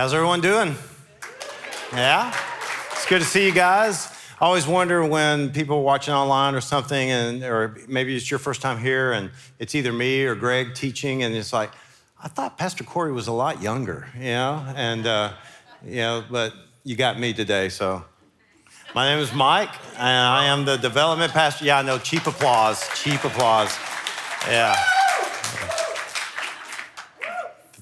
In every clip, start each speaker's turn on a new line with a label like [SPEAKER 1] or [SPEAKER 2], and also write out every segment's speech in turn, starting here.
[SPEAKER 1] How's everyone doing? Yeah? It's good to see you guys. I always wonder when people are watching online or something, and or maybe it's your first time here, and it's either me or Greg teaching, and it's like, I thought Pastor Corey was a lot younger, you know, and uh, you know, but you got me today, so. My name is Mike, and I am the development pastor. Yeah, I know, cheap applause, cheap applause. Yeah.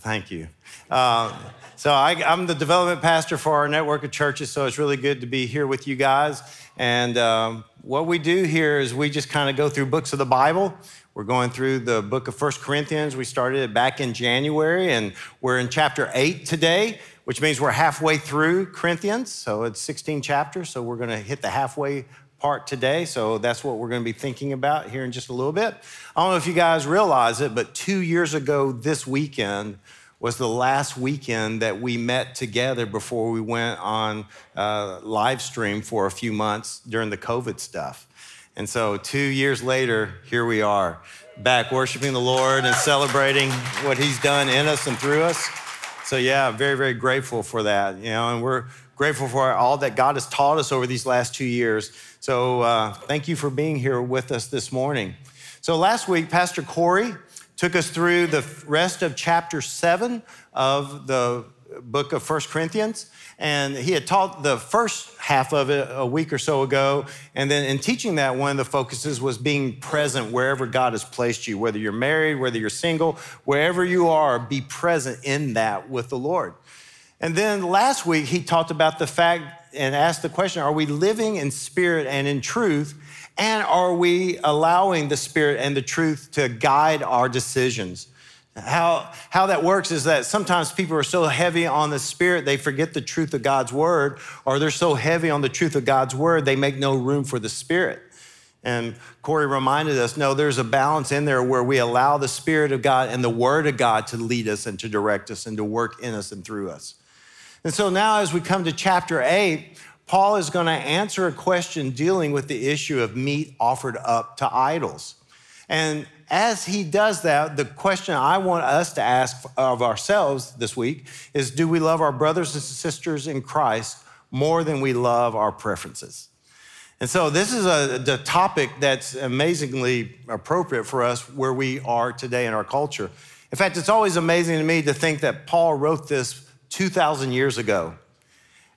[SPEAKER 1] Thank you. Uh, so I, am the development pastor for our network of churches, so it's really good to be here with you guys. And um, what we do here is we just kind of go through books of the Bible. We're going through the book of First Corinthians. We started it back in January, and we're in chapter 8 today, which means we're halfway through Corinthians. So it's 16 chapters, so we're going to hit the halfway part today. So that's what we're going to be thinking about here in just a little bit. I don't know if you guys realize it, but two years ago this weekend, was the last weekend that we met together before we went on uh, live stream for a few months during the COVID stuff. And so, two years later, here we are, back worshiping the Lord and celebrating what He's done in us and through us. So, yeah, very, very grateful for that, you know, and we're grateful for all that God has taught us over these last two years. So, uh, thank you for being here with us this morning. So, last week, Pastor Corey took us through the rest of chapter seven of the book of First Corinthians. And he had taught the first half of it a week or so ago. And then in teaching that, one of the focuses was being present wherever God has placed you, whether you're married, whether you're single, wherever you are, be present in that with the Lord. And then last week, he talked about the fact and asked the question are we living in spirit and in truth? And are we allowing the Spirit and the truth to guide our decisions? How, how that works is that sometimes people are so heavy on the Spirit, they forget the truth of God's Word, or they're so heavy on the truth of God's Word, they make no room for the Spirit. And Corey reminded us no, there's a balance in there where we allow the Spirit of God and the Word of God to lead us and to direct us and to work in us and through us. And so now, as we come to chapter eight, Paul is going to answer a question dealing with the issue of meat offered up to idols. And as he does that, the question I want us to ask of ourselves this week is do we love our brothers and sisters in Christ more than we love our preferences? And so this is a, the topic that's amazingly appropriate for us where we are today in our culture. In fact, it's always amazing to me to think that Paul wrote this 2,000 years ago.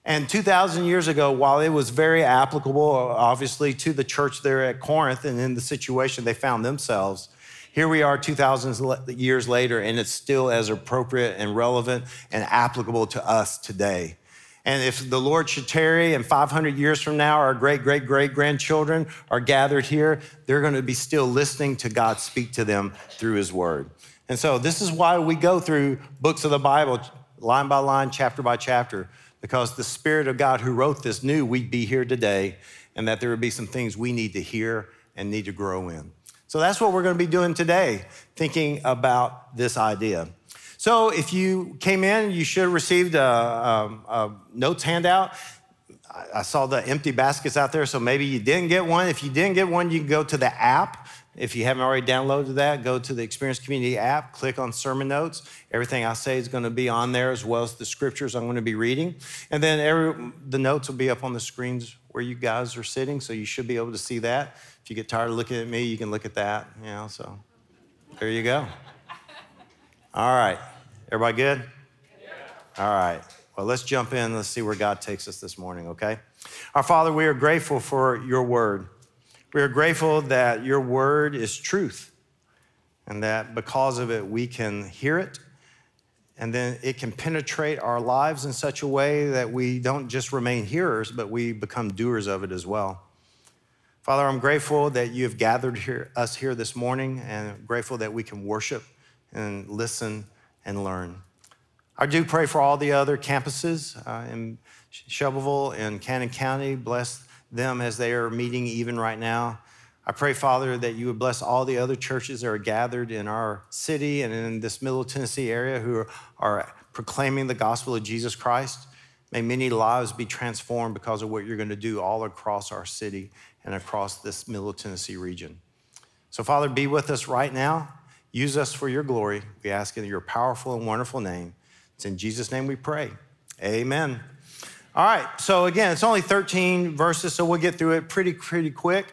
[SPEAKER 1] And 2,000 years ago, while it was very applicable, obviously, to the church there at Corinth and in the situation they found themselves, here we are 2,000 years later, and it's still as appropriate and relevant and applicable to us today. And if the Lord should tarry and 500 years from now, our great, great, great grandchildren are gathered here, they're going to be still listening to God speak to them through His Word. And so, this is why we go through books of the Bible, line by line, chapter by chapter because the Spirit of God who wrote this knew we'd be here today and that there would be some things we need to hear and need to grow in. So that's what we're going to be doing today, thinking about this idea. So if you came in, you should have received a, a, a notes handout. I saw the empty baskets out there, so maybe you didn't get one. If you didn't get one, you can go to the app if you haven't already downloaded that, go to the Experience Community app, click on sermon notes. Everything I say is going to be on there, as well as the scriptures I'm going to be reading. And then every, the notes will be up on the screens where you guys are sitting, so you should be able to see that. If you get tired of looking at me, you can look at that. You know, so there you go. All right, everybody good? Yeah. All right. Well, let's jump in. Let's see where God takes us this morning. Okay. Our Father, we are grateful for your word. We are grateful that your word is truth and that because of it, we can hear it and then it can penetrate our lives in such a way that we don't just remain hearers, but we become doers of it as well. Father, I'm grateful that you have gathered here, us here this morning and grateful that we can worship and listen and learn. I do pray for all the other campuses uh, in Shelbyville and Cannon County. Bless them as they are meeting even right now. I pray, Father, that you would bless all the other churches that are gathered in our city and in this Middle Tennessee area who are proclaiming the gospel of Jesus Christ. May many lives be transformed because of what you're going to do all across our city and across this Middle Tennessee region. So, Father, be with us right now. Use us for your glory. We ask in your powerful and wonderful name. It's in Jesus' name we pray. Amen. All right, so again, it's only 13 verses, so we'll get through it pretty, pretty quick,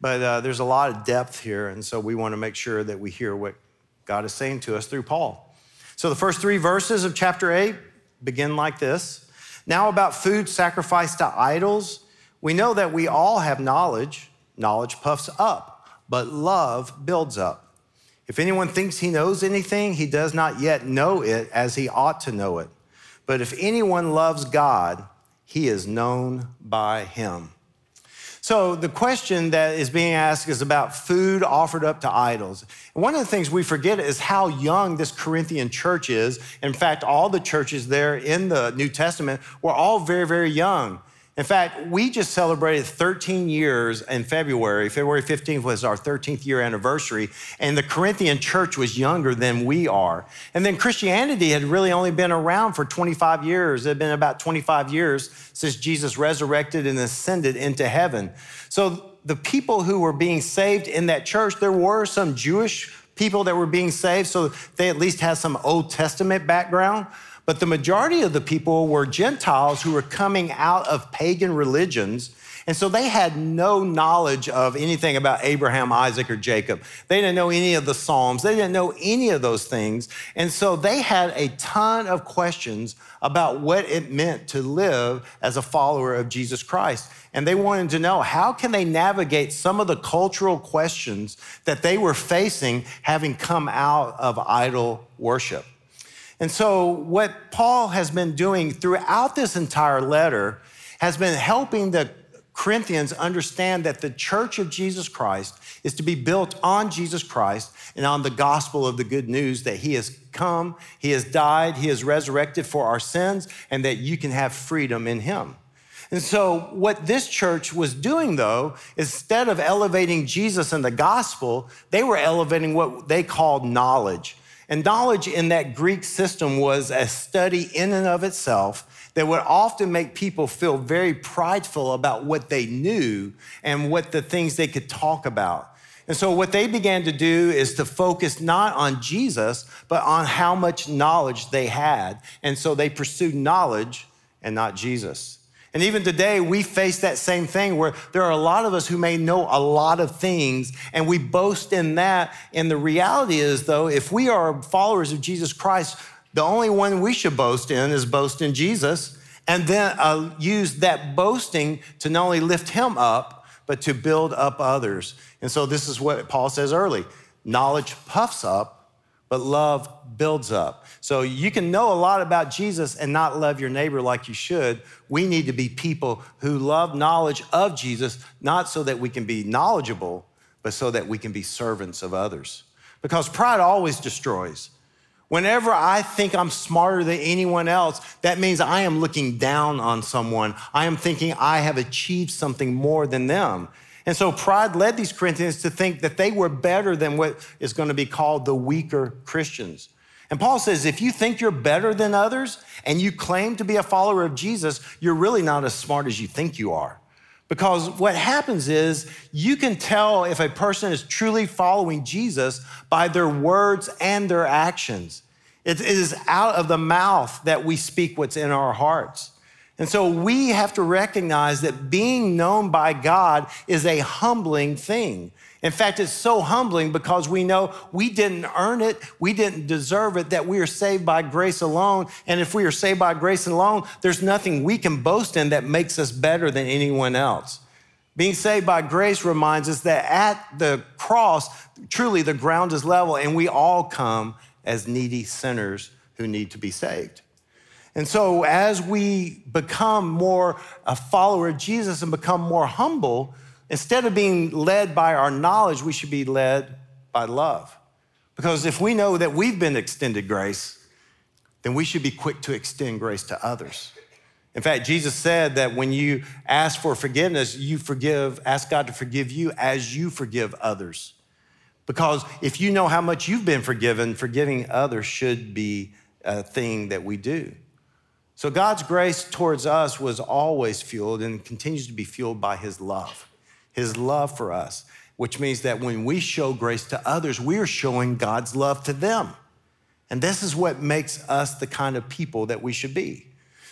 [SPEAKER 1] but uh, there's a lot of depth here, and so we want to make sure that we hear what God is saying to us through Paul. So the first three verses of chapter 8 begin like this Now, about food sacrificed to idols, we know that we all have knowledge. Knowledge puffs up, but love builds up. If anyone thinks he knows anything, he does not yet know it as he ought to know it. But if anyone loves God, he is known by him. So, the question that is being asked is about food offered up to idols. One of the things we forget is how young this Corinthian church is. In fact, all the churches there in the New Testament were all very, very young. In fact, we just celebrated 13 years in February. February 15th was our 13th year anniversary, and the Corinthian church was younger than we are. And then Christianity had really only been around for 25 years. It had been about 25 years since Jesus resurrected and ascended into heaven. So the people who were being saved in that church, there were some Jewish people that were being saved, so they at least had some Old Testament background. But the majority of the people were Gentiles who were coming out of pagan religions. And so they had no knowledge of anything about Abraham, Isaac, or Jacob. They didn't know any of the Psalms. They didn't know any of those things. And so they had a ton of questions about what it meant to live as a follower of Jesus Christ. And they wanted to know how can they navigate some of the cultural questions that they were facing having come out of idol worship. And so, what Paul has been doing throughout this entire letter has been helping the Corinthians understand that the church of Jesus Christ is to be built on Jesus Christ and on the gospel of the good news that he has come, he has died, he has resurrected for our sins, and that you can have freedom in him. And so, what this church was doing, though, instead of elevating Jesus and the gospel, they were elevating what they called knowledge. And knowledge in that Greek system was a study in and of itself that would often make people feel very prideful about what they knew and what the things they could talk about. And so, what they began to do is to focus not on Jesus, but on how much knowledge they had. And so, they pursued knowledge and not Jesus. And even today, we face that same thing where there are a lot of us who may know a lot of things and we boast in that. And the reality is, though, if we are followers of Jesus Christ, the only one we should boast in is boast in Jesus and then uh, use that boasting to not only lift him up, but to build up others. And so this is what Paul says early knowledge puffs up, but love builds up. So you can know a lot about Jesus and not love your neighbor like you should. We need to be people who love knowledge of Jesus, not so that we can be knowledgeable, but so that we can be servants of others. Because pride always destroys. Whenever I think I'm smarter than anyone else, that means I am looking down on someone. I am thinking I have achieved something more than them. And so pride led these Corinthians to think that they were better than what is going to be called the weaker Christians. And Paul says if you think you're better than others and you claim to be a follower of Jesus, you're really not as smart as you think you are. Because what happens is you can tell if a person is truly following Jesus by their words and their actions. It is out of the mouth that we speak what's in our hearts. And so we have to recognize that being known by God is a humbling thing. In fact, it's so humbling because we know we didn't earn it, we didn't deserve it, that we are saved by grace alone. And if we are saved by grace alone, there's nothing we can boast in that makes us better than anyone else. Being saved by grace reminds us that at the cross, truly the ground is level, and we all come as needy sinners who need to be saved. And so, as we become more a follower of Jesus and become more humble, Instead of being led by our knowledge, we should be led by love. Because if we know that we've been extended grace, then we should be quick to extend grace to others. In fact, Jesus said that when you ask for forgiveness, you forgive, ask God to forgive you as you forgive others. Because if you know how much you've been forgiven, forgiving others should be a thing that we do. So God's grace towards us was always fueled and continues to be fueled by his love his love for us, which means that when we show grace to others, we are showing God's love to them. And this is what makes us the kind of people that we should be.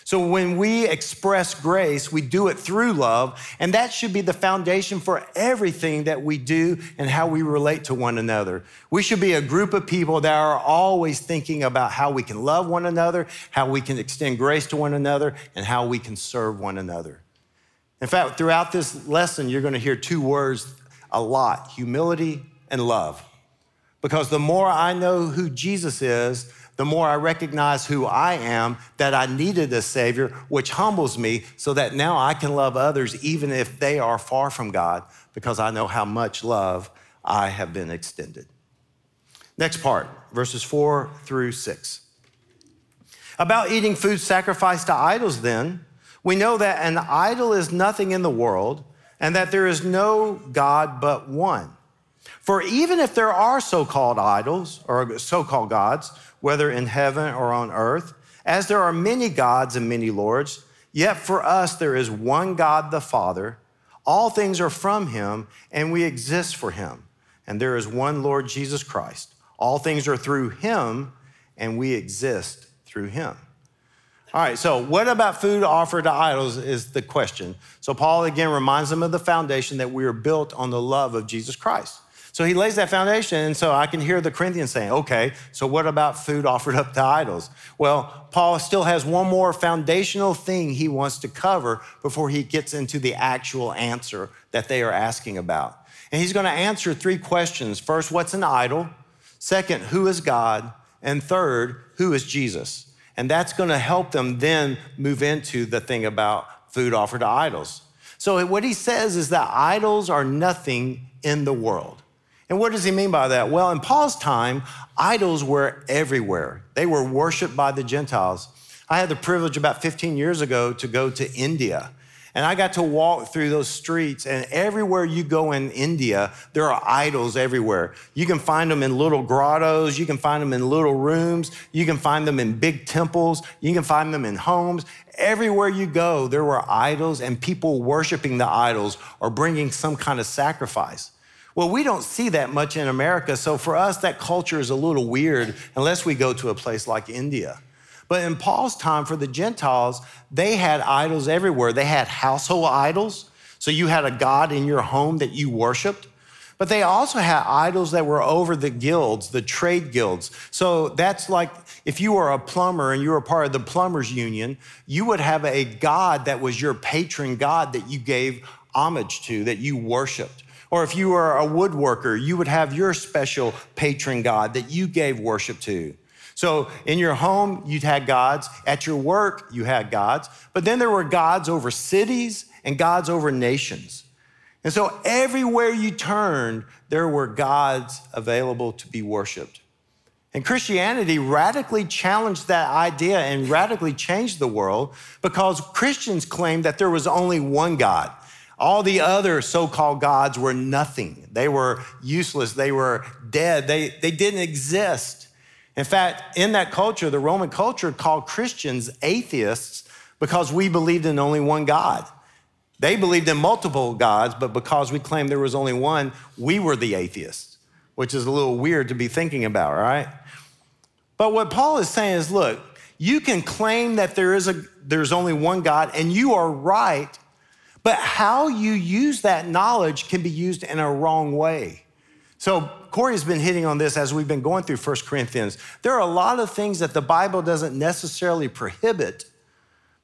[SPEAKER 1] So when we express grace, we do it through love, and that should be the foundation for everything that we do and how we relate to one another. We should be a group of people that are always thinking about how we can love one another, how we can extend grace to one another, and how we can serve one another. In fact, throughout this lesson, you're going to hear two words a lot humility and love. Because the more I know who Jesus is, the more I recognize who I am, that I needed a Savior, which humbles me so that now I can love others even if they are far from God, because I know how much love I have been extended. Next part, verses four through six. About eating food sacrificed to idols, then, we know that an idol is nothing in the world and that there is no God but one. For even if there are so called idols or so called gods, whether in heaven or on earth, as there are many gods and many lords, yet for us there is one God the Father. All things are from him, and we exist for him. And there is one Lord Jesus Christ. All things are through him, and we exist through him. All right, so what about food offered to idols is the question. So Paul again reminds them of the foundation that we are built on the love of Jesus Christ. So he lays that foundation, and so I can hear the Corinthians saying, okay, so what about food offered up to idols? Well, Paul still has one more foundational thing he wants to cover before he gets into the actual answer that they are asking about. And he's going to answer three questions. First, what's an idol? Second, who is God? And third, who is Jesus? And that's going to help them then move into the thing about food offered to idols. So, what he says is that idols are nothing in the world. And what does he mean by that? Well, in Paul's time, idols were everywhere. They were worshiped by the Gentiles. I had the privilege about 15 years ago to go to India. And I got to walk through those streets, and everywhere you go in India, there are idols everywhere. You can find them in little grottos, you can find them in little rooms, you can find them in big temples, you can find them in homes. Everywhere you go, there were idols, and people worshiping the idols or bringing some kind of sacrifice. Well, we don't see that much in America, so for us, that culture is a little weird unless we go to a place like India. But in Paul's time, for the Gentiles, they had idols everywhere. They had household idols, so you had a God in your home that you worshiped. But they also had idols that were over the guilds, the trade guilds. So that's like if you were a plumber and you were part of the plumbers union, you would have a God that was your patron God that you gave homage to, that you worshiped. Or if you were a woodworker, you would have your special patron God that you gave worship to. So in your home, you'd had gods. At your work, you had gods. But then there were gods over cities and gods over nations. And so everywhere you turned, there were gods available to be worshiped. And Christianity radically challenged that idea and radically changed the world because Christians claimed that there was only one God. All the other so called gods were nothing. They were useless. They were dead. They, they didn't exist. In fact, in that culture, the Roman culture called Christians atheists because we believed in only one God. They believed in multiple gods, but because we claimed there was only one, we were the atheists, which is a little weird to be thinking about, right? But what Paul is saying is look, you can claim that there is a there's only one God and you are right but how you use that knowledge can be used in a wrong way. So, Corey has been hitting on this as we've been going through 1 Corinthians. There are a lot of things that the Bible doesn't necessarily prohibit,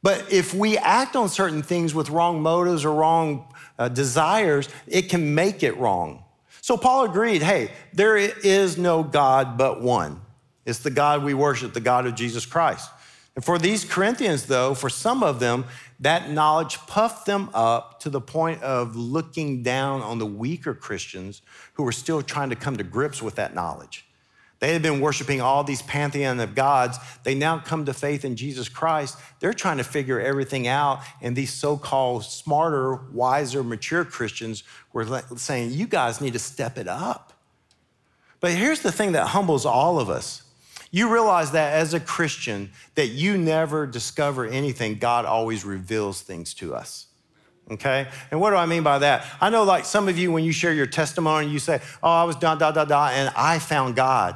[SPEAKER 1] but if we act on certain things with wrong motives or wrong uh, desires, it can make it wrong. So, Paul agreed hey, there is no God but one. It's the God we worship, the God of Jesus Christ. For these Corinthians, though, for some of them, that knowledge puffed them up to the point of looking down on the weaker Christians who were still trying to come to grips with that knowledge. They had been worshiping all these pantheon of gods. They now come to faith in Jesus Christ. They're trying to figure everything out. And these so called smarter, wiser, mature Christians were saying, You guys need to step it up. But here's the thing that humbles all of us you realize that as a Christian, that you never discover anything, God always reveals things to us. Okay? And what do I mean by that? I know, like some of you, when you share your testimony, you say, Oh, I was da da da da, and I found God.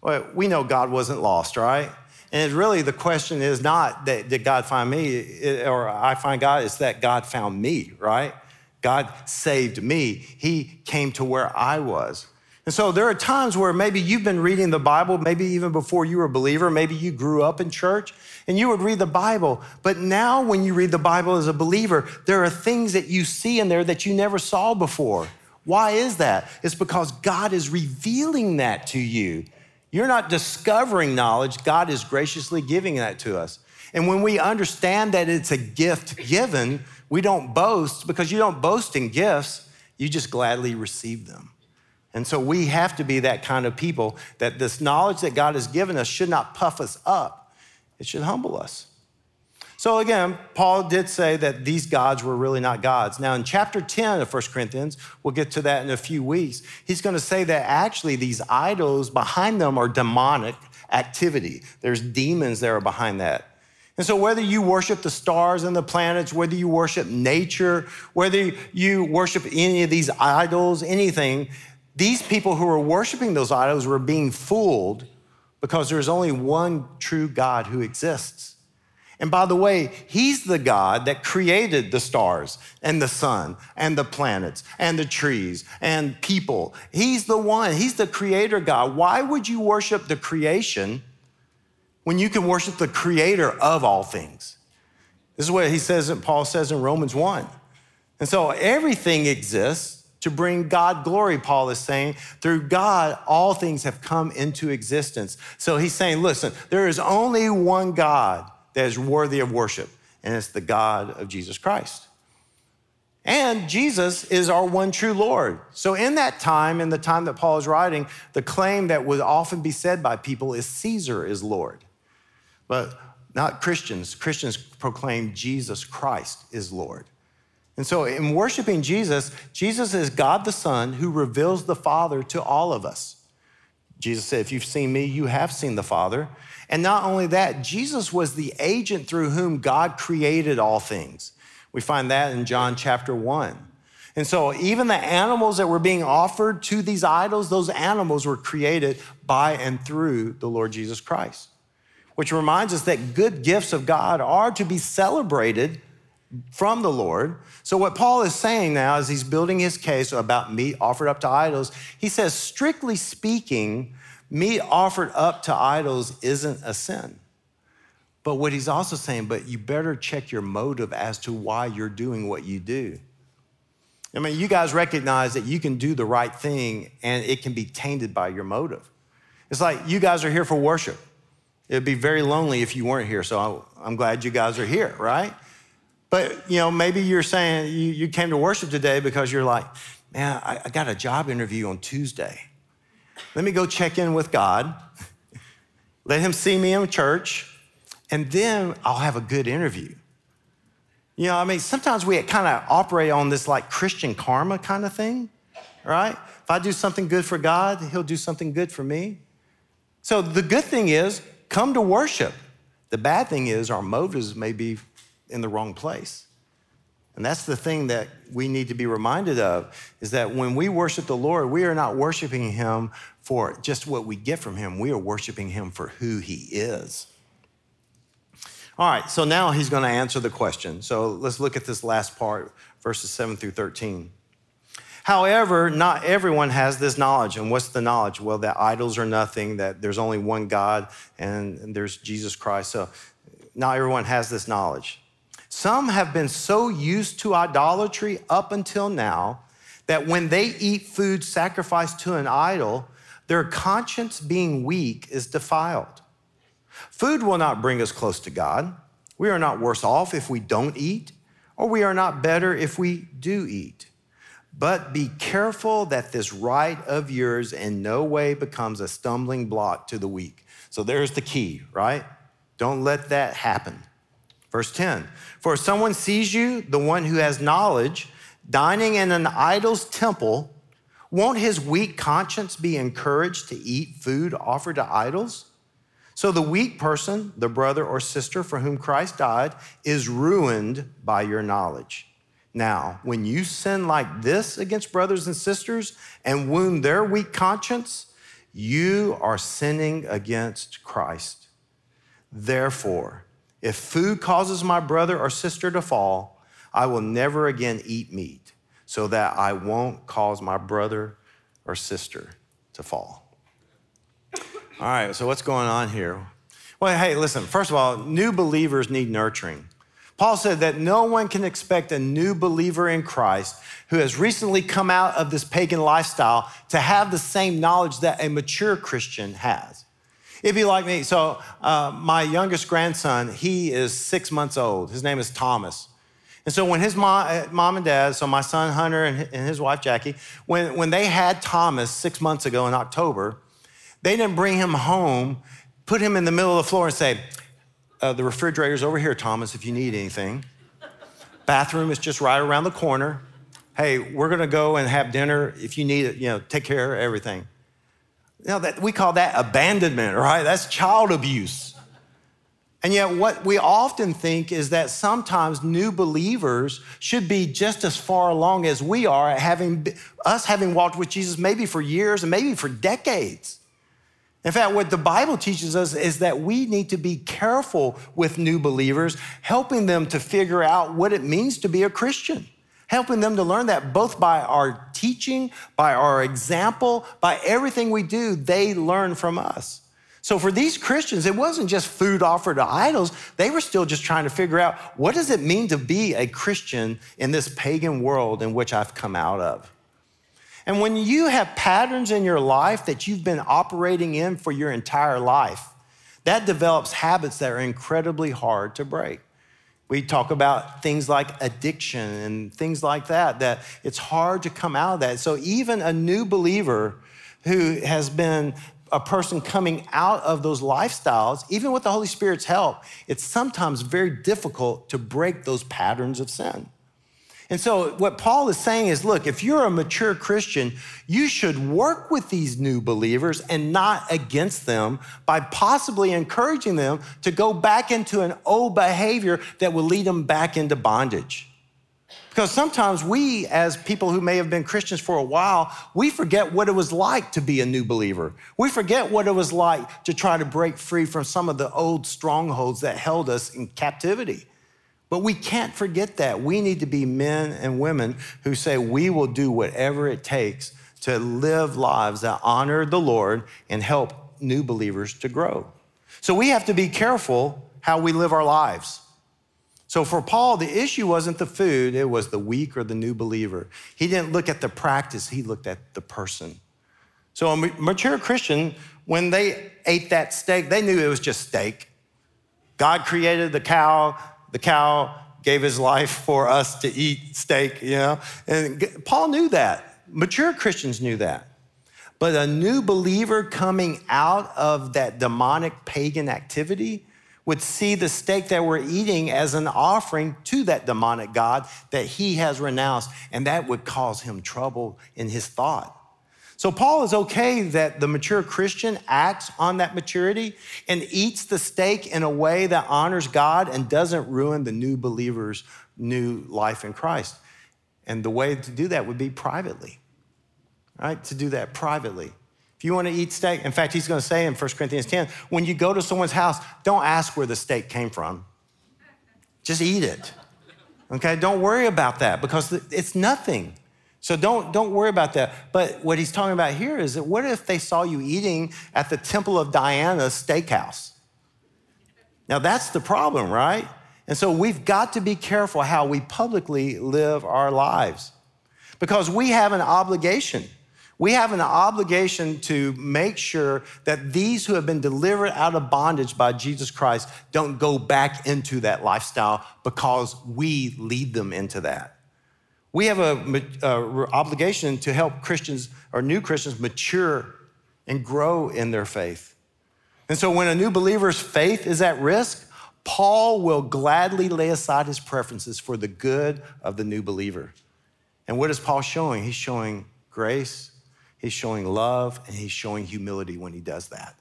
[SPEAKER 1] Well, we know God wasn't lost, right? And really, the question is not that did God find me or I find God, it's that God found me, right? God saved me. He came to where I was. And so there are times where maybe you've been reading the Bible, maybe even before you were a believer, maybe you grew up in church and you would read the Bible. But now, when you read the Bible as a believer, there are things that you see in there that you never saw before. Why is that? It's because God is revealing that to you. You're not discovering knowledge, God is graciously giving that to us. And when we understand that it's a gift given, we don't boast because you don't boast in gifts, you just gladly receive them. And so we have to be that kind of people that this knowledge that God has given us should not puff us up, it should humble us. So again, Paul did say that these gods were really not gods. Now, in chapter 10 of 1 Corinthians, we'll get to that in a few weeks, he's going to say that actually these idols behind them are demonic activity. There's demons that are behind that. And so, whether you worship the stars and the planets, whether you worship nature, whether you worship any of these idols, anything, these people who were worshiping those idols were being fooled because there's only one true God who exists. And by the way, He's the God that created the stars and the sun and the planets and the trees and people. He's the one, He's the creator God. Why would you worship the creation when you can worship the creator of all things? This is what he says, Paul says in Romans 1. And so everything exists to bring God glory, Paul is saying. Through God, all things have come into existence. So he's saying, listen, there is only one God that is worthy of worship, and it's the God of Jesus Christ. And Jesus is our one true Lord. So, in that time, in the time that Paul is writing, the claim that would often be said by people is Caesar is Lord. But not Christians. Christians proclaim Jesus Christ is Lord. And so, in worshiping Jesus, Jesus is God the Son who reveals the Father to all of us. Jesus said, If you've seen me, you have seen the Father. And not only that, Jesus was the agent through whom God created all things. We find that in John chapter 1. And so, even the animals that were being offered to these idols, those animals were created by and through the Lord Jesus Christ, which reminds us that good gifts of God are to be celebrated from the Lord. So, what Paul is saying now as he's building his case about meat offered up to idols, he says, strictly speaking, meat offered up to idols isn't a sin. But what he's also saying, but you better check your motive as to why you're doing what you do. I mean, you guys recognize that you can do the right thing and it can be tainted by your motive. It's like you guys are here for worship. It'd be very lonely if you weren't here. So I'm glad you guys are here, right? But, you know, maybe you're saying you, you came to worship today because you're like, man, I, I got a job interview on Tuesday. Let me go check in with God. Let him see me in church, and then I'll have a good interview. You know, I mean, sometimes we kind of operate on this like Christian karma kind of thing, right? If I do something good for God, He'll do something good for me. So the good thing is, come to worship. The bad thing is, our motives may be in the wrong place. And that's the thing that we need to be reminded of is that when we worship the Lord, we are not worshiping him for just what we get from him. We are worshiping him for who he is. All right, so now he's going to answer the question. So let's look at this last part, verses 7 through 13. However, not everyone has this knowledge. And what's the knowledge? Well, that idols are nothing, that there's only one God, and there's Jesus Christ. So not everyone has this knowledge. Some have been so used to idolatry up until now that when they eat food sacrificed to an idol, their conscience being weak is defiled. Food will not bring us close to God. We are not worse off if we don't eat, or we are not better if we do eat. But be careful that this right of yours in no way becomes a stumbling block to the weak. So there's the key, right? Don't let that happen. Verse 10 For if someone sees you, the one who has knowledge, dining in an idol's temple, won't his weak conscience be encouraged to eat food offered to idols? So the weak person, the brother or sister for whom Christ died, is ruined by your knowledge. Now, when you sin like this against brothers and sisters and wound their weak conscience, you are sinning against Christ. Therefore, if food causes my brother or sister to fall, I will never again eat meat, so that I won't cause my brother or sister to fall. All right, so what's going on here? Well, hey, listen, first of all, new believers need nurturing. Paul said that no one can expect a new believer in Christ who has recently come out of this pagan lifestyle to have the same knowledge that a mature Christian has. It'd be like me. So, uh, my youngest grandson, he is six months old. His name is Thomas. And so, when his mom, uh, mom and dad, so my son Hunter and his wife Jackie, when, when they had Thomas six months ago in October, they didn't bring him home, put him in the middle of the floor, and say, uh, The refrigerator's over here, Thomas, if you need anything. Bathroom is just right around the corner. Hey, we're gonna go and have dinner. If you need it, you know, take care of everything. Know, that, we call that abandonment, right? That's child abuse. And yet, what we often think is that sometimes new believers should be just as far along as we are, having us having walked with Jesus maybe for years and maybe for decades. In fact, what the Bible teaches us is that we need to be careful with new believers, helping them to figure out what it means to be a Christian helping them to learn that both by our teaching, by our example, by everything we do, they learn from us. So for these Christians, it wasn't just food offered to idols. They were still just trying to figure out what does it mean to be a Christian in this pagan world in which I've come out of? And when you have patterns in your life that you've been operating in for your entire life, that develops habits that are incredibly hard to break. We talk about things like addiction and things like that, that it's hard to come out of that. So, even a new believer who has been a person coming out of those lifestyles, even with the Holy Spirit's help, it's sometimes very difficult to break those patterns of sin. And so, what Paul is saying is look, if you're a mature Christian, you should work with these new believers and not against them by possibly encouraging them to go back into an old behavior that will lead them back into bondage. Because sometimes we, as people who may have been Christians for a while, we forget what it was like to be a new believer. We forget what it was like to try to break free from some of the old strongholds that held us in captivity. But we can't forget that. We need to be men and women who say we will do whatever it takes to live lives that honor the Lord and help new believers to grow. So we have to be careful how we live our lives. So for Paul, the issue wasn't the food, it was the weak or the new believer. He didn't look at the practice, he looked at the person. So a mature Christian, when they ate that steak, they knew it was just steak. God created the cow, the cow gave his life for us to eat steak, you know? And Paul knew that. Mature Christians knew that. But a new believer coming out of that demonic pagan activity would see the steak that we're eating as an offering to that demonic God that he has renounced, and that would cause him trouble in his thought. So Paul is okay that the mature Christian acts on that maturity and eats the steak in a way that honors God and doesn't ruin the new believer's new life in Christ. And the way to do that would be privately, right? To do that privately. If you want to eat steak, in fact, he's going to say in 1 Corinthians 10, when you go to someone's house, don't ask where the steak came from. Just eat it. Okay? Don't worry about that because it's nothing. So don't, don't worry about that. But what he's talking about here is that what if they saw you eating at the Temple of Diana's steakhouse? Now that's the problem, right? And so we've got to be careful how we publicly live our lives because we have an obligation. We have an obligation to make sure that these who have been delivered out of bondage by Jesus Christ don't go back into that lifestyle because we lead them into that. We have an obligation to help Christians or new Christians mature and grow in their faith. And so when a new believer's faith is at risk, Paul will gladly lay aside his preferences for the good of the new believer. And what is Paul showing? He's showing grace, he's showing love, and he's showing humility when he does that.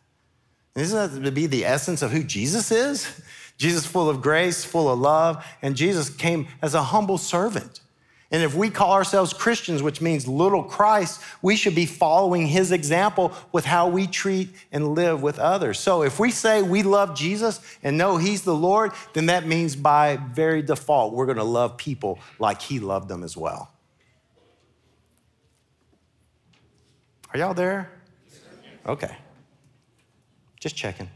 [SPEAKER 1] And isn't that to be the essence of who Jesus is? Jesus full of grace, full of love, and Jesus came as a humble servant. And if we call ourselves Christians, which means little Christ, we should be following his example with how we treat and live with others. So if we say we love Jesus and know he's the Lord, then that means by very default, we're going to love people like he loved them as well. Are y'all there? Okay. Just checking.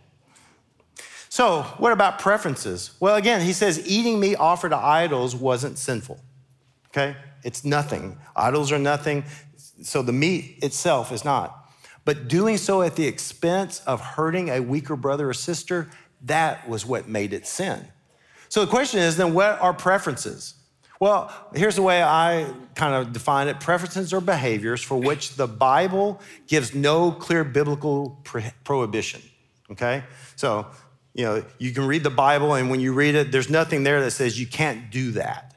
[SPEAKER 1] So, what about preferences? Well, again, he says eating meat offered to idols wasn't sinful. Okay? It's nothing. Idols are nothing. So the meat itself is not. But doing so at the expense of hurting a weaker brother or sister, that was what made it sin. So the question is then, what are preferences? Well, here's the way I kind of define it preferences are behaviors for which the Bible gives no clear biblical prohibition. Okay? So, you know, you can read the Bible, and when you read it, there's nothing there that says you can't do that.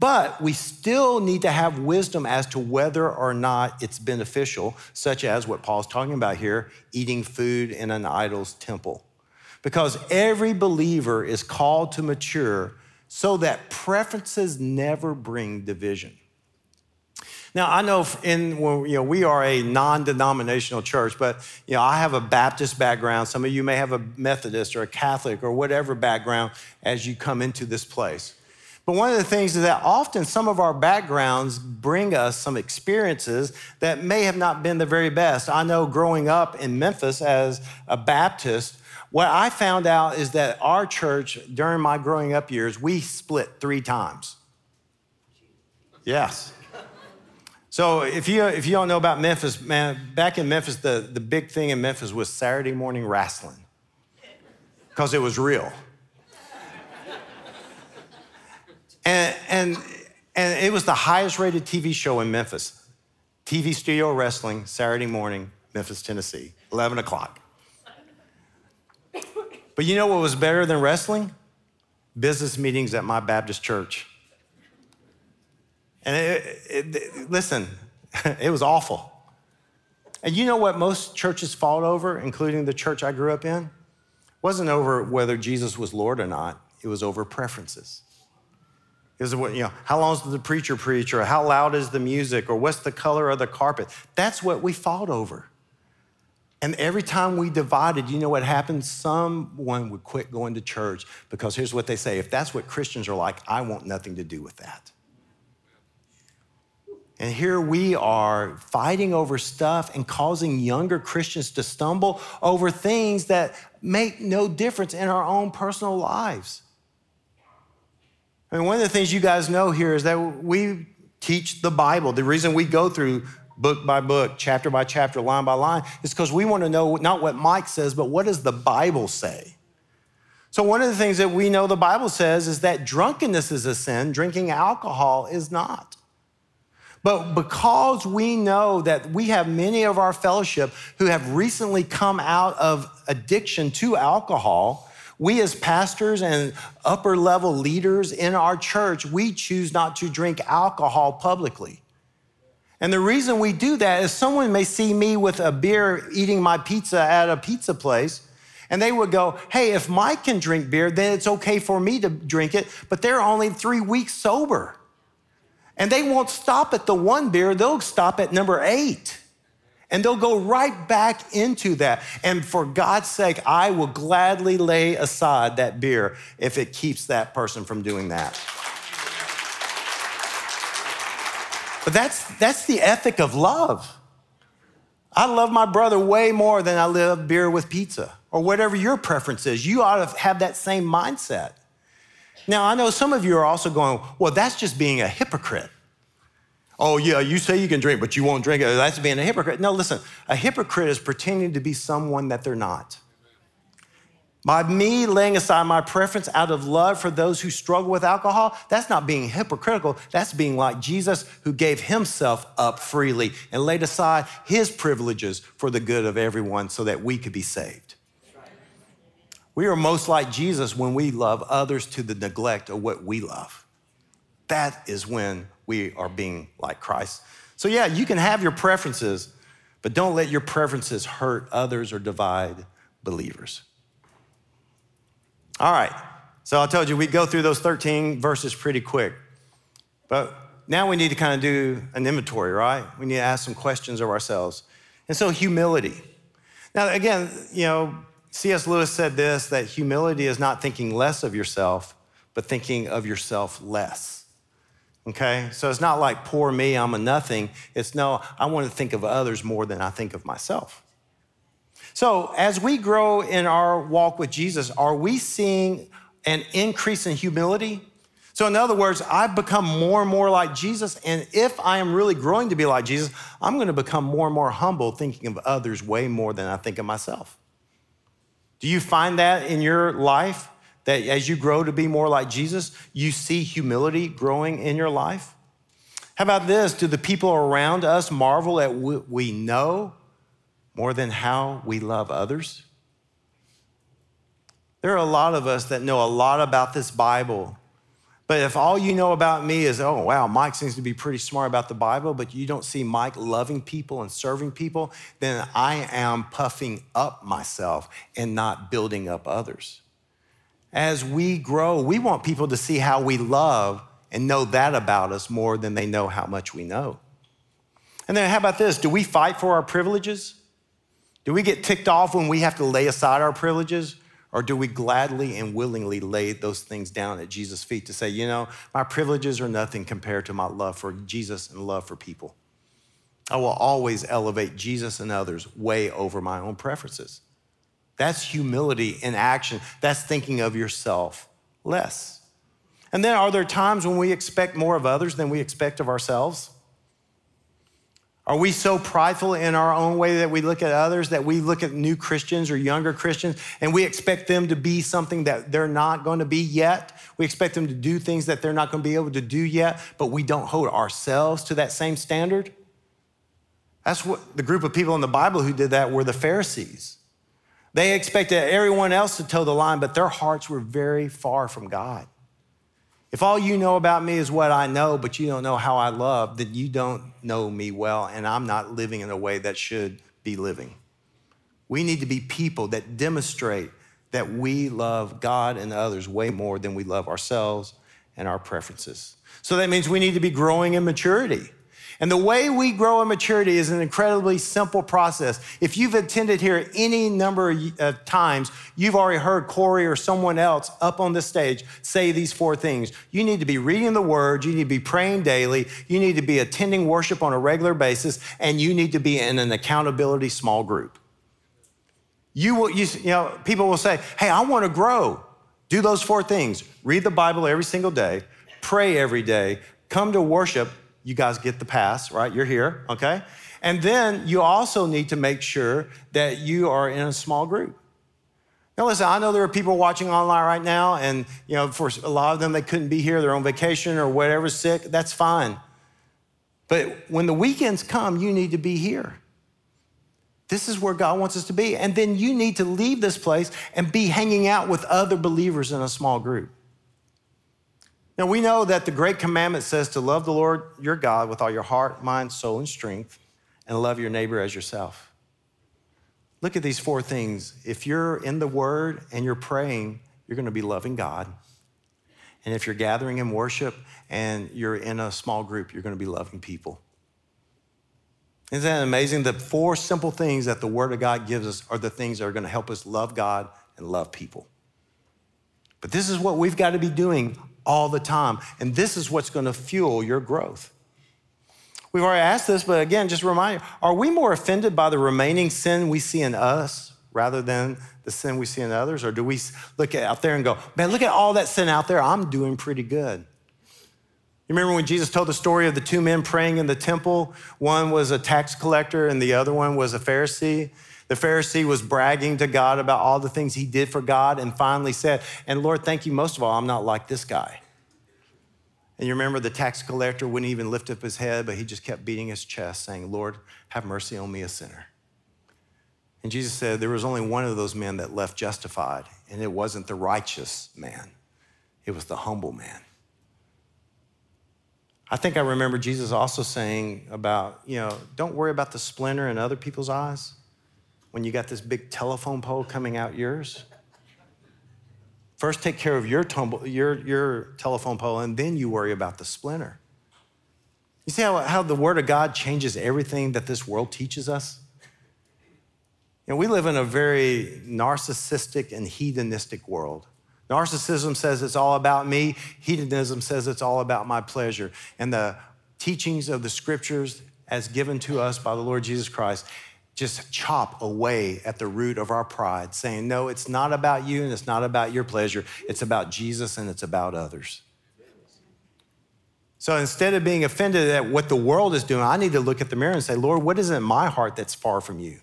[SPEAKER 1] But we still need to have wisdom as to whether or not it's beneficial, such as what Paul's talking about here eating food in an idol's temple. Because every believer is called to mature so that preferences never bring division. Now I know in well, you know we are a non-denominational church, but you know I have a Baptist background. Some of you may have a Methodist or a Catholic or whatever background as you come into this place. But one of the things is that often some of our backgrounds bring us some experiences that may have not been the very best. I know growing up in Memphis as a Baptist, what I found out is that our church, during my growing up years, we split three times. Yes. So if you if you don't know about Memphis, man, back in Memphis, the, the big thing in Memphis was Saturday morning wrestling. Because it was real. And, and, and it was the highest rated TV show in Memphis. TV Studio Wrestling, Saturday morning, Memphis, Tennessee, 11 o'clock. But you know what was better than wrestling? Business meetings at my Baptist church. And it, it, it, listen, it was awful. And you know what most churches fought over, including the church I grew up in? Wasn't over whether Jesus was Lord or not, it was over preferences. Is what, you know, how long does the preacher preach, or how loud is the music, or what's the color of the carpet? That's what we fought over. And every time we divided, you know what happened? Someone would quit going to church because here's what they say if that's what Christians are like, I want nothing to do with that. And here we are fighting over stuff and causing younger Christians to stumble over things that make no difference in our own personal lives. I mean, one of the things you guys know here is that we teach the Bible. The reason we go through book by book, chapter by chapter, line by line, is because we want to know not what Mike says, but what does the Bible say? So, one of the things that we know the Bible says is that drunkenness is a sin, drinking alcohol is not. But because we know that we have many of our fellowship who have recently come out of addiction to alcohol, we, as pastors and upper level leaders in our church, we choose not to drink alcohol publicly. And the reason we do that is someone may see me with a beer eating my pizza at a pizza place, and they would go, Hey, if Mike can drink beer, then it's okay for me to drink it, but they're only three weeks sober. And they won't stop at the one beer, they'll stop at number eight. And they'll go right back into that. And for God's sake, I will gladly lay aside that beer if it keeps that person from doing that. But that's, that's the ethic of love. I love my brother way more than I love beer with pizza or whatever your preference is. You ought to have that same mindset. Now, I know some of you are also going, well, that's just being a hypocrite. Oh, yeah, you say you can drink, but you won't drink it. That's being a hypocrite. No, listen, a hypocrite is pretending to be someone that they're not. By me laying aside my preference out of love for those who struggle with alcohol, that's not being hypocritical. That's being like Jesus, who gave himself up freely and laid aside his privileges for the good of everyone so that we could be saved. We are most like Jesus when we love others to the neglect of what we love. That is when we are being like Christ. So, yeah, you can have your preferences, but don't let your preferences hurt others or divide believers. All right, so I told you we'd go through those 13 verses pretty quick. But now we need to kind of do an inventory, right? We need to ask some questions of ourselves. And so, humility. Now, again, you know, C.S. Lewis said this that humility is not thinking less of yourself, but thinking of yourself less. Okay? So it's not like poor me, I'm a nothing. It's no, I want to think of others more than I think of myself. So as we grow in our walk with Jesus, are we seeing an increase in humility? So, in other words, I've become more and more like Jesus. And if I am really growing to be like Jesus, I'm going to become more and more humble, thinking of others way more than I think of myself. Do you find that in your life? That as you grow to be more like Jesus, you see humility growing in your life? How about this? Do the people around us marvel at what we know more than how we love others? There are a lot of us that know a lot about this Bible but if all you know about me is, oh, wow, Mike seems to be pretty smart about the Bible, but you don't see Mike loving people and serving people, then I am puffing up myself and not building up others. As we grow, we want people to see how we love and know that about us more than they know how much we know. And then, how about this? Do we fight for our privileges? Do we get ticked off when we have to lay aside our privileges? Or do we gladly and willingly lay those things down at Jesus' feet to say, you know, my privileges are nothing compared to my love for Jesus and love for people? I will always elevate Jesus and others way over my own preferences. That's humility in action. That's thinking of yourself less. And then, are there times when we expect more of others than we expect of ourselves? Are we so prideful in our own way that we look at others, that we look at new Christians or younger Christians and we expect them to be something that they're not going to be yet? We expect them to do things that they're not going to be able to do yet, but we don't hold ourselves to that same standard? That's what the group of people in the Bible who did that were the Pharisees. They expected everyone else to toe the line, but their hearts were very far from God. If all you know about me is what I know, but you don't know how I love, then you don't know me well, and I'm not living in a way that should be living. We need to be people that demonstrate that we love God and others way more than we love ourselves and our preferences. So that means we need to be growing in maturity. And the way we grow in maturity is an incredibly simple process. If you've attended here any number of times, you've already heard Corey or someone else up on the stage say these four things. You need to be reading the word, you need to be praying daily, you need to be attending worship on a regular basis, and you need to be in an accountability small group. You will, you, you know, people will say, Hey, I want to grow. Do those four things read the Bible every single day, pray every day, come to worship, you guys get the pass, right? You're here, okay? And then you also need to make sure that you are in a small group. Now, listen, I know there are people watching online right now, and you know, for a lot of them, they couldn't be here, they're on vacation or whatever, sick. That's fine. But when the weekends come, you need to be here. This is where God wants us to be. And then you need to leave this place and be hanging out with other believers in a small group. Now, we know that the great commandment says to love the Lord your God with all your heart, mind, soul, and strength, and love your neighbor as yourself. Look at these four things. If you're in the Word and you're praying, you're going to be loving God. And if you're gathering in worship and you're in a small group, you're going to be loving people. Isn't that amazing? The four simple things that the Word of God gives us are the things that are going to help us love God and love people. But this is what we've got to be doing all the time. And this is what's going to fuel your growth. We've already asked this, but again, just remind you are we more offended by the remaining sin we see in us rather than the sin we see in others? Or do we look out there and go, man, look at all that sin out there? I'm doing pretty good. You remember when Jesus told the story of the two men praying in the temple? One was a tax collector and the other one was a Pharisee. The Pharisee was bragging to God about all the things he did for God and finally said, And Lord, thank you most of all, I'm not like this guy. And you remember the tax collector wouldn't even lift up his head, but he just kept beating his chest, saying, Lord, have mercy on me, a sinner. And Jesus said there was only one of those men that left justified, and it wasn't the righteous man, it was the humble man. I think I remember Jesus also saying about, you know, don't worry about the splinter in other people's eyes when you got this big telephone pole coming out yours? First, take care of your, tumble, your, your telephone pole, and then you worry about the splinter. You see how, how the Word of God changes everything that this world teaches us? You know, we live in a very narcissistic and hedonistic world. Narcissism says it's all about me, hedonism says it's all about my pleasure. And the teachings of the scriptures, as given to us by the Lord Jesus Christ, just chop away at the root of our pride, saying, No, it's not about you and it's not about your pleasure. It's about Jesus and it's about others. So instead of being offended at what the world is doing, I need to look at the mirror and say, Lord, what is in my heart that's far from you?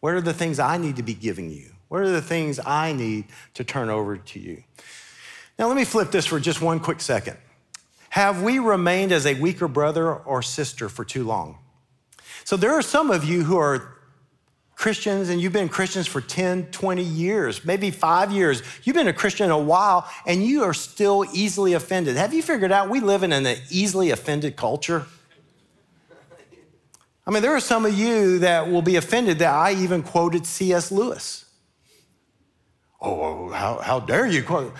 [SPEAKER 1] What are the things I need to be giving you? What are the things I need to turn over to you? Now, let me flip this for just one quick second. Have we remained as a weaker brother or sister for too long? So, there are some of you who are Christians and you've been Christians for 10, 20 years, maybe five years. You've been a Christian a while and you are still easily offended. Have you figured out we live in an easily offended culture? I mean, there are some of you that will be offended that I even quoted C.S. Lewis. Oh, how, how dare you quote?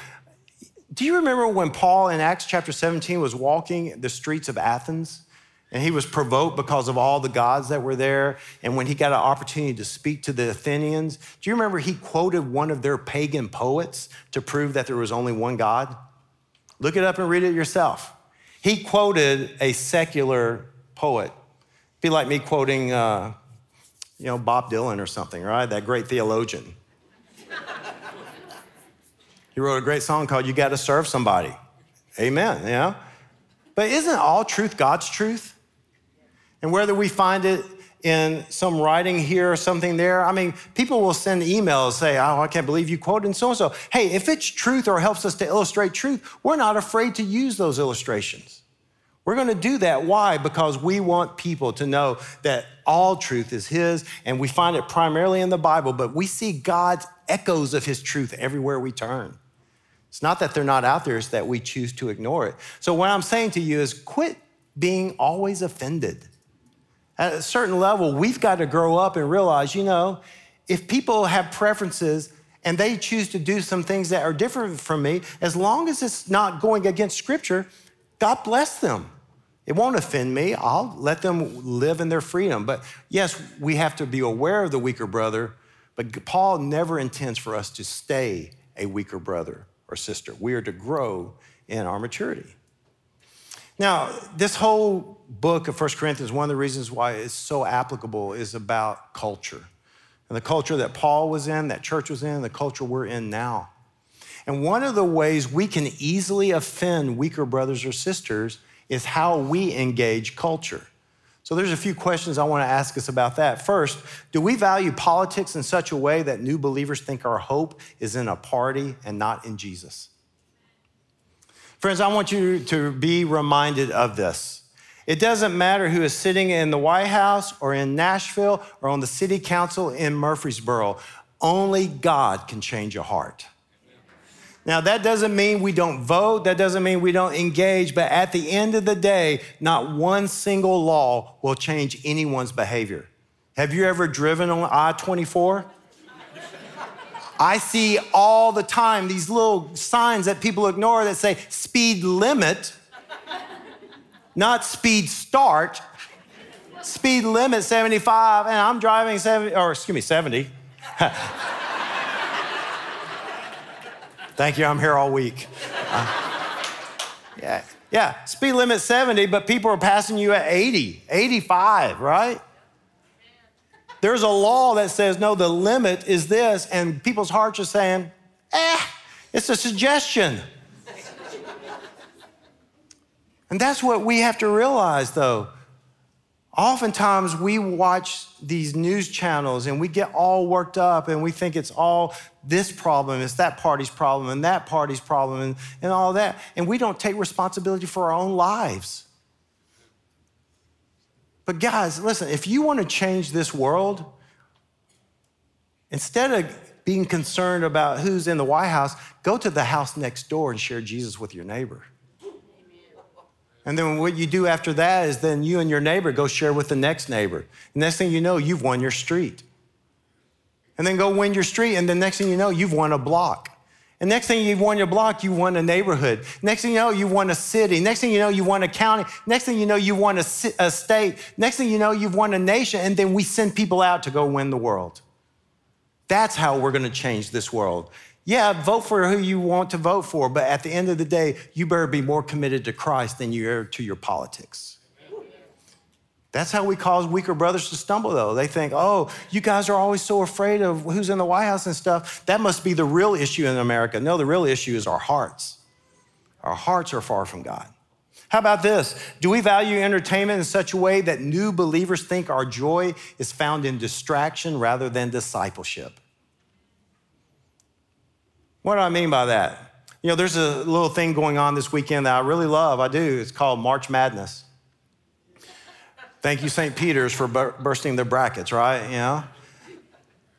[SPEAKER 1] Do you remember when Paul in Acts chapter 17 was walking the streets of Athens? And he was provoked because of all the gods that were there. And when he got an opportunity to speak to the Athenians, do you remember he quoted one of their pagan poets to prove that there was only one God? Look it up and read it yourself. He quoted a secular poet. Be like me quoting, uh, you know, Bob Dylan or something, right? That great theologian. he wrote a great song called You Gotta Serve Somebody. Amen, yeah? But isn't all truth God's truth? And whether we find it in some writing here or something there, I mean, people will send emails, say, Oh, I can't believe you quoted so and so. Hey, if it's truth or helps us to illustrate truth, we're not afraid to use those illustrations. We're going to do that. Why? Because we want people to know that all truth is His, and we find it primarily in the Bible, but we see God's echoes of His truth everywhere we turn. It's not that they're not out there, it's that we choose to ignore it. So, what I'm saying to you is quit being always offended. At a certain level, we've got to grow up and realize, you know, if people have preferences and they choose to do some things that are different from me, as long as it's not going against Scripture, God bless them. It won't offend me. I'll let them live in their freedom. But yes, we have to be aware of the weaker brother, but Paul never intends for us to stay a weaker brother or sister. We are to grow in our maturity. Now, this whole book of 1 Corinthians, one of the reasons why it's so applicable is about culture. And the culture that Paul was in, that church was in, the culture we're in now. And one of the ways we can easily offend weaker brothers or sisters is how we engage culture. So there's a few questions I want to ask us about that. First, do we value politics in such a way that new believers think our hope is in a party and not in Jesus? Friends, I want you to be reminded of this. It doesn't matter who is sitting in the White House or in Nashville or on the city council in Murfreesboro. Only God can change a heart. Now, that doesn't mean we don't vote, that doesn't mean we don't engage, but at the end of the day, not one single law will change anyone's behavior. Have you ever driven on I 24? I see all the time these little signs that people ignore that say speed limit, not speed start. Speed limit 75, and I'm driving 70, or excuse me, 70. Thank you, I'm here all week. Uh, yeah, yeah, speed limit 70, but people are passing you at 80, 85, right? There's a law that says, no, the limit is this, and people's hearts are saying, eh, it's a suggestion. and that's what we have to realize, though. Oftentimes, we watch these news channels and we get all worked up and we think it's all this problem, it's that party's problem, and that party's problem, and, and all that. And we don't take responsibility for our own lives. But guys, listen, if you want to change this world, instead of being concerned about who's in the White House, go to the house next door and share Jesus with your neighbor. And then what you do after that is then you and your neighbor go share with the next neighbor. The next thing you know, you've won your street. And then go win your street, and the next thing you know, you've won a block. And next thing you've won your block, you won a neighborhood. Next thing you know, you won a city. Next thing you know, you won a county. Next thing you know, you won a, a state. Next thing you know, you've won a nation. And then we send people out to go win the world. That's how we're going to change this world. Yeah, vote for who you want to vote for, but at the end of the day, you better be more committed to Christ than you are to your politics. That's how we cause weaker brothers to stumble, though. They think, oh, you guys are always so afraid of who's in the White House and stuff. That must be the real issue in America. No, the real issue is our hearts. Our hearts are far from God. How about this? Do we value entertainment in such a way that new believers think our joy is found in distraction rather than discipleship? What do I mean by that? You know, there's a little thing going on this weekend that I really love. I do. It's called March Madness. Thank you, St. Peter's, for bursting the brackets, right? You know?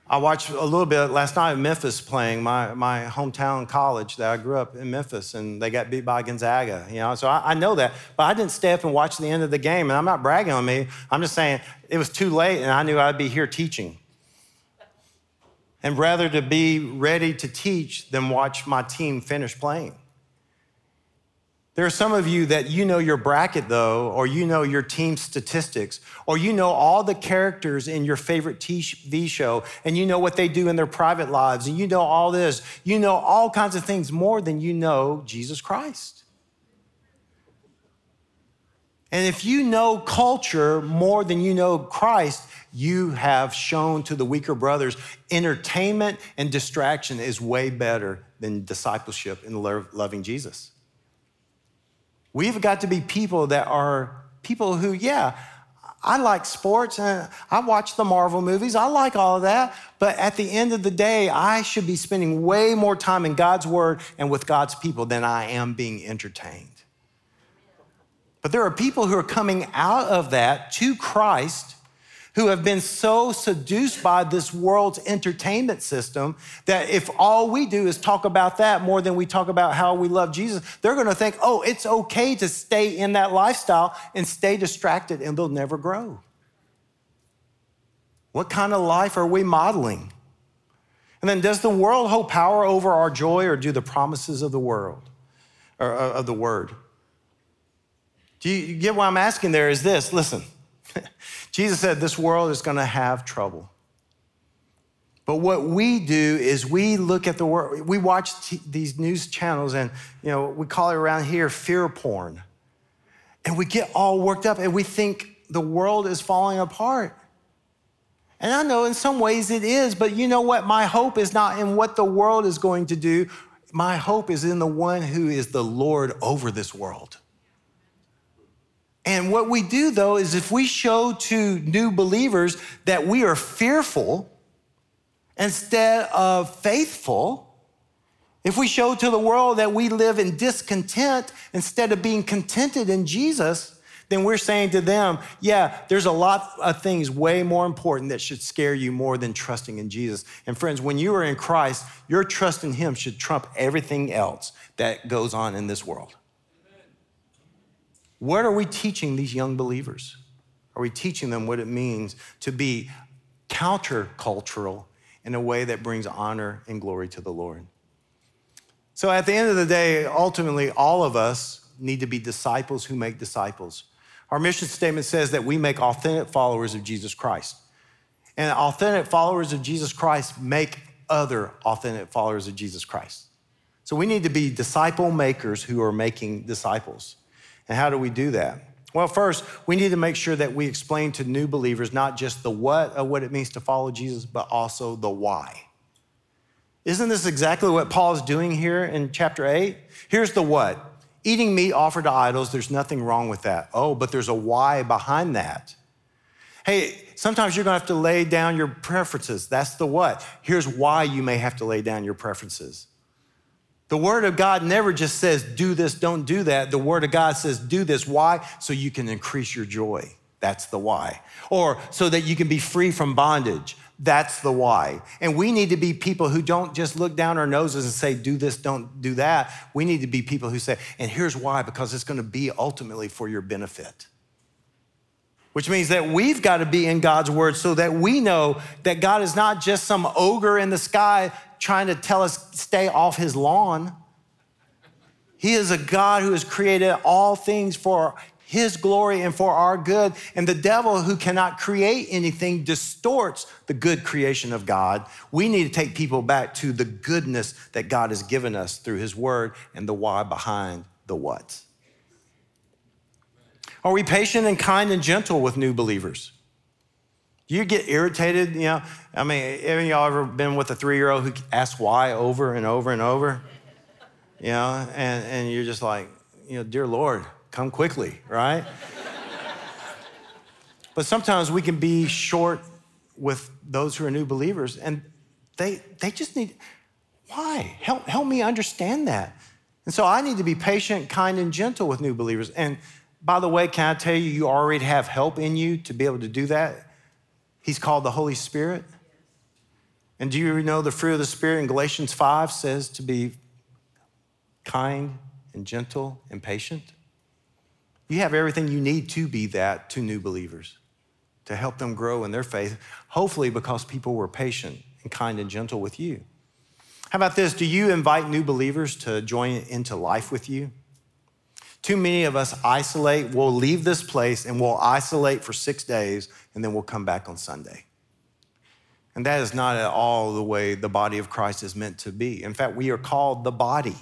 [SPEAKER 1] I watched a little bit last night Memphis playing, my, my hometown college that I grew up in Memphis, and they got beat by Gonzaga, you know? So I, I know that, but I didn't stay up and watch the end of the game, and I'm not bragging on me. I'm just saying it was too late, and I knew I'd be here teaching. And rather to be ready to teach than watch my team finish playing. There are some of you that you know your bracket, though, or you know your team statistics, or you know all the characters in your favorite TV show, and you know what they do in their private lives, and you know all this. You know all kinds of things more than you know Jesus Christ. And if you know culture more than you know Christ, you have shown to the weaker brothers entertainment and distraction is way better than discipleship and loving Jesus. We've got to be people that are people who, yeah, I like sports and I watch the Marvel movies. I like all of that. But at the end of the day, I should be spending way more time in God's word and with God's people than I am being entertained. But there are people who are coming out of that to Christ who have been so seduced by this world's entertainment system that if all we do is talk about that more than we talk about how we love Jesus, they're going to think, oh, it's okay to stay in that lifestyle and stay distracted and they'll never grow. What kind of life are we modeling? And then, does the world hold power over our joy or do the promises of the world or uh, of the word? Do you get what I'm asking there? Is this listen, Jesus said, This world is going to have trouble. But what we do is we look at the world, we watch t- these news channels, and you know, we call it around here fear porn. And we get all worked up and we think the world is falling apart. And I know in some ways it is, but you know what? My hope is not in what the world is going to do. My hope is in the one who is the Lord over this world. And what we do though is if we show to new believers that we are fearful instead of faithful, if we show to the world that we live in discontent instead of being contented in Jesus, then we're saying to them, yeah, there's a lot of things way more important that should scare you more than trusting in Jesus. And friends, when you are in Christ, your trust in Him should trump everything else that goes on in this world. What are we teaching these young believers? Are we teaching them what it means to be countercultural in a way that brings honor and glory to the Lord? So, at the end of the day, ultimately, all of us need to be disciples who make disciples. Our mission statement says that we make authentic followers of Jesus Christ. And authentic followers of Jesus Christ make other authentic followers of Jesus Christ. So we need to be disciple makers who are making disciples. And how do we do that? Well, first, we need to make sure that we explain to new believers not just the what of what it means to follow Jesus, but also the why. Isn't this exactly what Paul is doing here in chapter 8? Here's the what eating meat offered to idols, there's nothing wrong with that. Oh, but there's a why behind that. Hey, sometimes you're gonna have to lay down your preferences. That's the what. Here's why you may have to lay down your preferences. The Word of God never just says, do this, don't do that. The Word of God says, do this. Why? So you can increase your joy. That's the why. Or so that you can be free from bondage. That's the why. And we need to be people who don't just look down our noses and say, do this, don't do that. We need to be people who say, and here's why, because it's going to be ultimately for your benefit. Which means that we've got to be in God's word so that we know that God is not just some ogre in the sky trying to tell us stay off his lawn. He is a God who has created all things for his glory and for our good. And the devil, who cannot create anything, distorts the good creation of God. We need to take people back to the goodness that God has given us through his word and the why behind the what. Are we patient and kind and gentle with new believers? You get irritated? You know, I mean, have y'all ever been with a three year old who asks why over and over and over? You know, and, and you're just like, you know, dear Lord, come quickly, right? but sometimes we can be short with those who are new believers and they, they just need, why? Help, help me understand that. And so I need to be patient, kind, and gentle with new believers. And by the way, can I tell you, you already have help in you to be able to do that? He's called the Holy Spirit. And do you know the fruit of the Spirit in Galatians 5 says to be kind and gentle and patient? You have everything you need to be that to new believers, to help them grow in their faith, hopefully because people were patient and kind and gentle with you. How about this? Do you invite new believers to join into life with you? Too many of us isolate. We'll leave this place and we'll isolate for six days and then we'll come back on Sunday. And that is not at all the way the body of Christ is meant to be. In fact, we are called the body.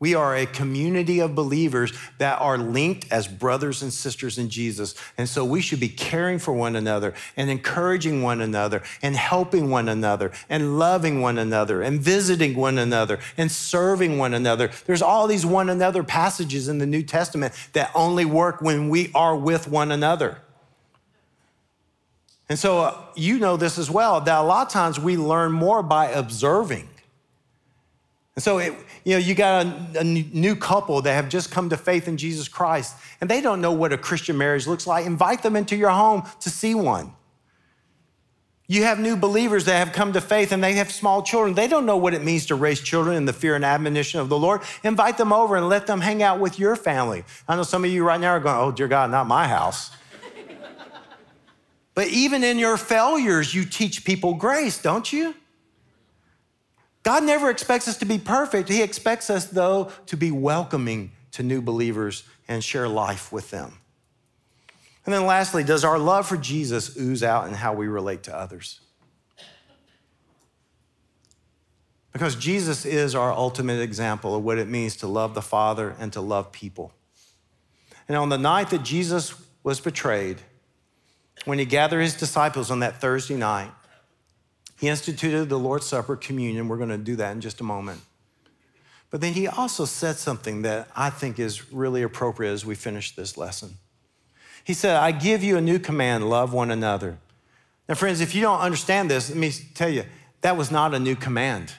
[SPEAKER 1] We are a community of believers that are linked as brothers and sisters in Jesus. And so we should be caring for one another and encouraging one another and helping one another and loving one another and visiting one another and serving one another. There's all these one another passages in the New Testament that only work when we are with one another. And so uh, you know this as well that a lot of times we learn more by observing and so, it, you know, you got a, a, new couple that have just come to faith in Jesus Christ, and they don't know what a Christian marriage looks like. Invite them into your home to see one. You have new believers that have come to faith and they have small children. They don't know what it means to raise children in the fear and admonition of the Lord. Invite them over and let them hang out with your family. I know some of you right now are going, oh, dear God, not my house. but even in your failures, you teach people grace, don't you? God never expects us to be perfect. He expects us, though, to be welcoming to new believers and share life with them. And then, lastly, does our love for Jesus ooze out in how we relate to others? Because Jesus is our ultimate example of what it means to love the Father and to love people. And on the night that Jesus was betrayed, when he gathered his disciples on that Thursday night, he instituted the Lord's Supper, communion. We're going to do that in just a moment. But then he also said something that I think is really appropriate as we finish this lesson. He said, I give you a new command love one another. Now, friends, if you don't understand this, let me tell you, that was not a new command.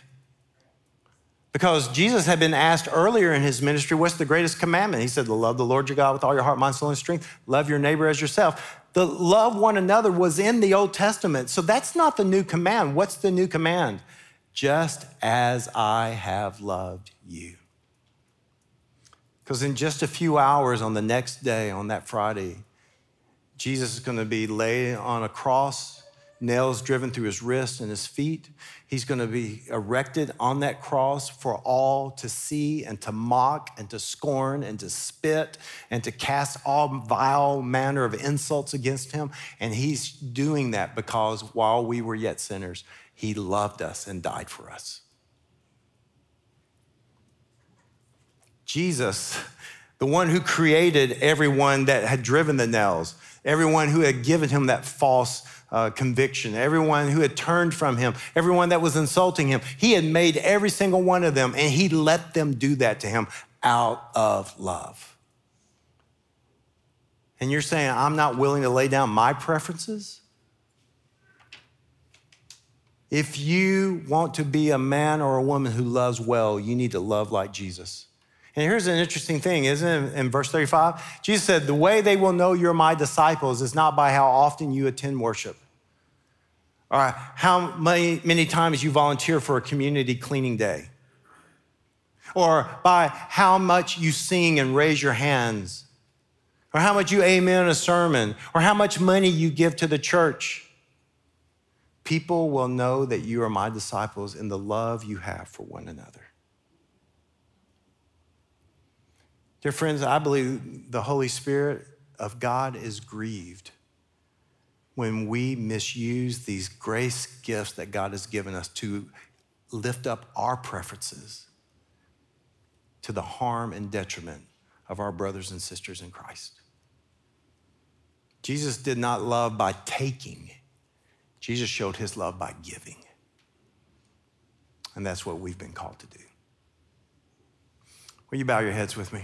[SPEAKER 1] Because Jesus had been asked earlier in his ministry, What's the greatest commandment? He said, love the Lord your God with all your heart, mind, soul, and strength. Love your neighbor as yourself. The love one another was in the Old Testament. So that's not the new command. What's the new command? Just as I have loved you. Because in just a few hours on the next day, on that Friday, Jesus is going to be laid on a cross nails driven through his wrists and his feet. He's going to be erected on that cross for all to see and to mock and to scorn and to spit and to cast all vile manner of insults against him. And he's doing that because while we were yet sinners, he loved us and died for us. Jesus, the one who created everyone that had driven the nails, everyone who had given him that false uh, conviction, everyone who had turned from him, everyone that was insulting him. He had made every single one of them, and he let them do that to him out of love. And you're saying, I'm not willing to lay down my preferences? If you want to be a man or a woman who loves well, you need to love like Jesus. And here's an interesting thing, isn't it? In verse 35, Jesus said, The way they will know you're my disciples is not by how often you attend worship or how many, many times you volunteer for a community cleaning day, or by how much you sing and raise your hands, or how much you amen a sermon, or how much money you give to the church. People will know that you are my disciples in the love you have for one another. Dear friends, I believe the Holy Spirit of God is grieved when we misuse these grace gifts that God has given us to lift up our preferences to the harm and detriment of our brothers and sisters in Christ. Jesus did not love by taking, Jesus showed his love by giving. And that's what we've been called to do. Will you bow your heads with me?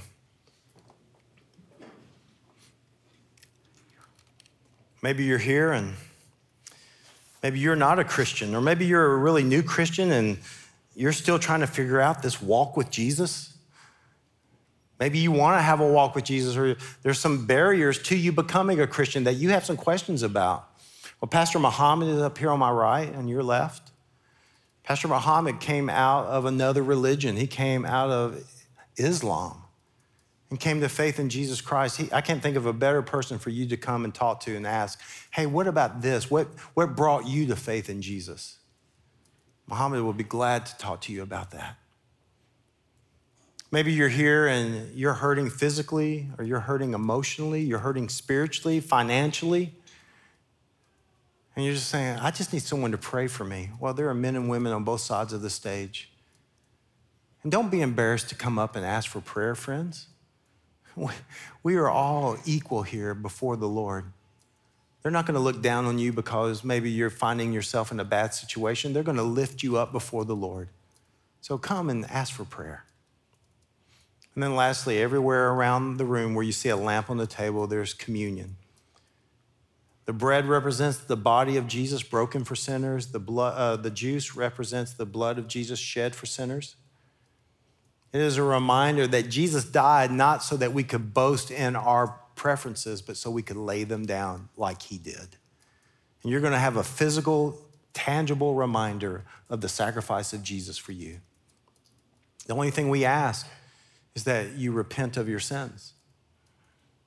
[SPEAKER 1] Maybe you're here and maybe you're not a Christian, or maybe you're a really new Christian and you're still trying to figure out this walk with Jesus. Maybe you want to have a walk with Jesus, or there's some barriers to you becoming a Christian that you have some questions about. Well, Pastor Muhammad is up here on my right and your left. Pastor Muhammad came out of another religion, he came out of Islam and came to faith in Jesus Christ, he, I can't think of a better person for you to come and talk to and ask, hey, what about this? What, what brought you to faith in Jesus? Muhammad will be glad to talk to you about that. Maybe you're here and you're hurting physically, or you're hurting emotionally, you're hurting spiritually, financially. And you're just saying, I just need someone to pray for me. Well, there are men and women on both sides of the stage. And don't be embarrassed to come up and ask for prayer, friends. We are all equal here before the Lord. They're not going to look down on you because maybe you're finding yourself in a bad situation. They're going to lift you up before the Lord. So come and ask for prayer. And then, lastly, everywhere around the room where you see a lamp on the table, there's communion. The bread represents the body of Jesus broken for sinners. The, blood, uh, the juice represents the blood of Jesus shed for sinners. It is a reminder that Jesus died not so that we could boast in our preferences, but so we could lay them down like he did. And you're going to have a physical, tangible reminder of the sacrifice of Jesus for you. The only thing we ask is that you repent of your sins.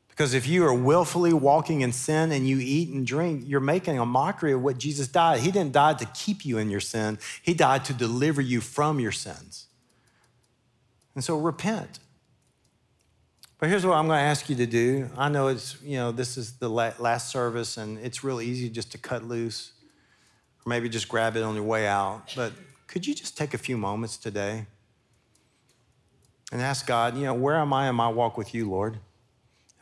[SPEAKER 1] Because if you are willfully walking in sin and you eat and drink, you're making a mockery of what Jesus died. He didn't die to keep you in your sin, He died to deliver you from your sins. And so repent. But here's what I'm going to ask you to do. I know it's, you know, this is the last service and it's real easy just to cut loose or maybe just grab it on your way out. But could you just take a few moments today and ask God, you know, where am I in my walk with you, Lord?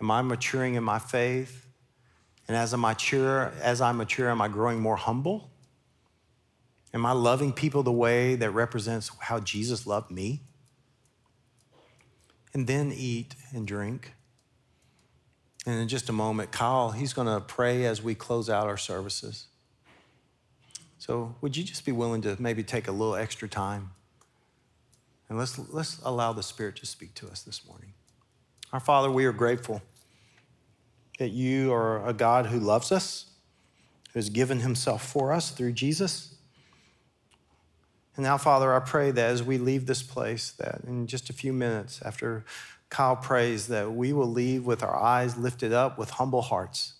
[SPEAKER 1] Am I maturing in my faith? And as I mature, as I mature, am I growing more humble? Am I loving people the way that represents how Jesus loved me? And then eat and drink. And in just a moment, Kyle, he's going to pray as we close out our services. So, would you just be willing to maybe take a little extra time? And let's, let's allow the Spirit to speak to us this morning. Our Father, we are grateful that you are a God who loves us, who has given himself for us through Jesus. And now, Father, I pray that as we leave this place, that in just a few minutes after Kyle prays, that we will leave with our eyes lifted up with humble hearts,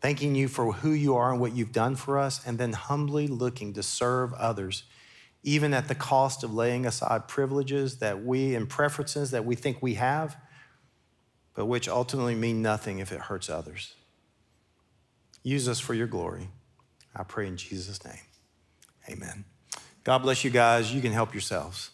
[SPEAKER 1] thanking you for who you are and what you've done for us, and then humbly looking to serve others, even at the cost of laying aside privileges that we and preferences that we think we have, but which ultimately mean nothing if it hurts others. Use us for your glory. I pray in Jesus' name. Amen. God bless you guys. You can help yourselves.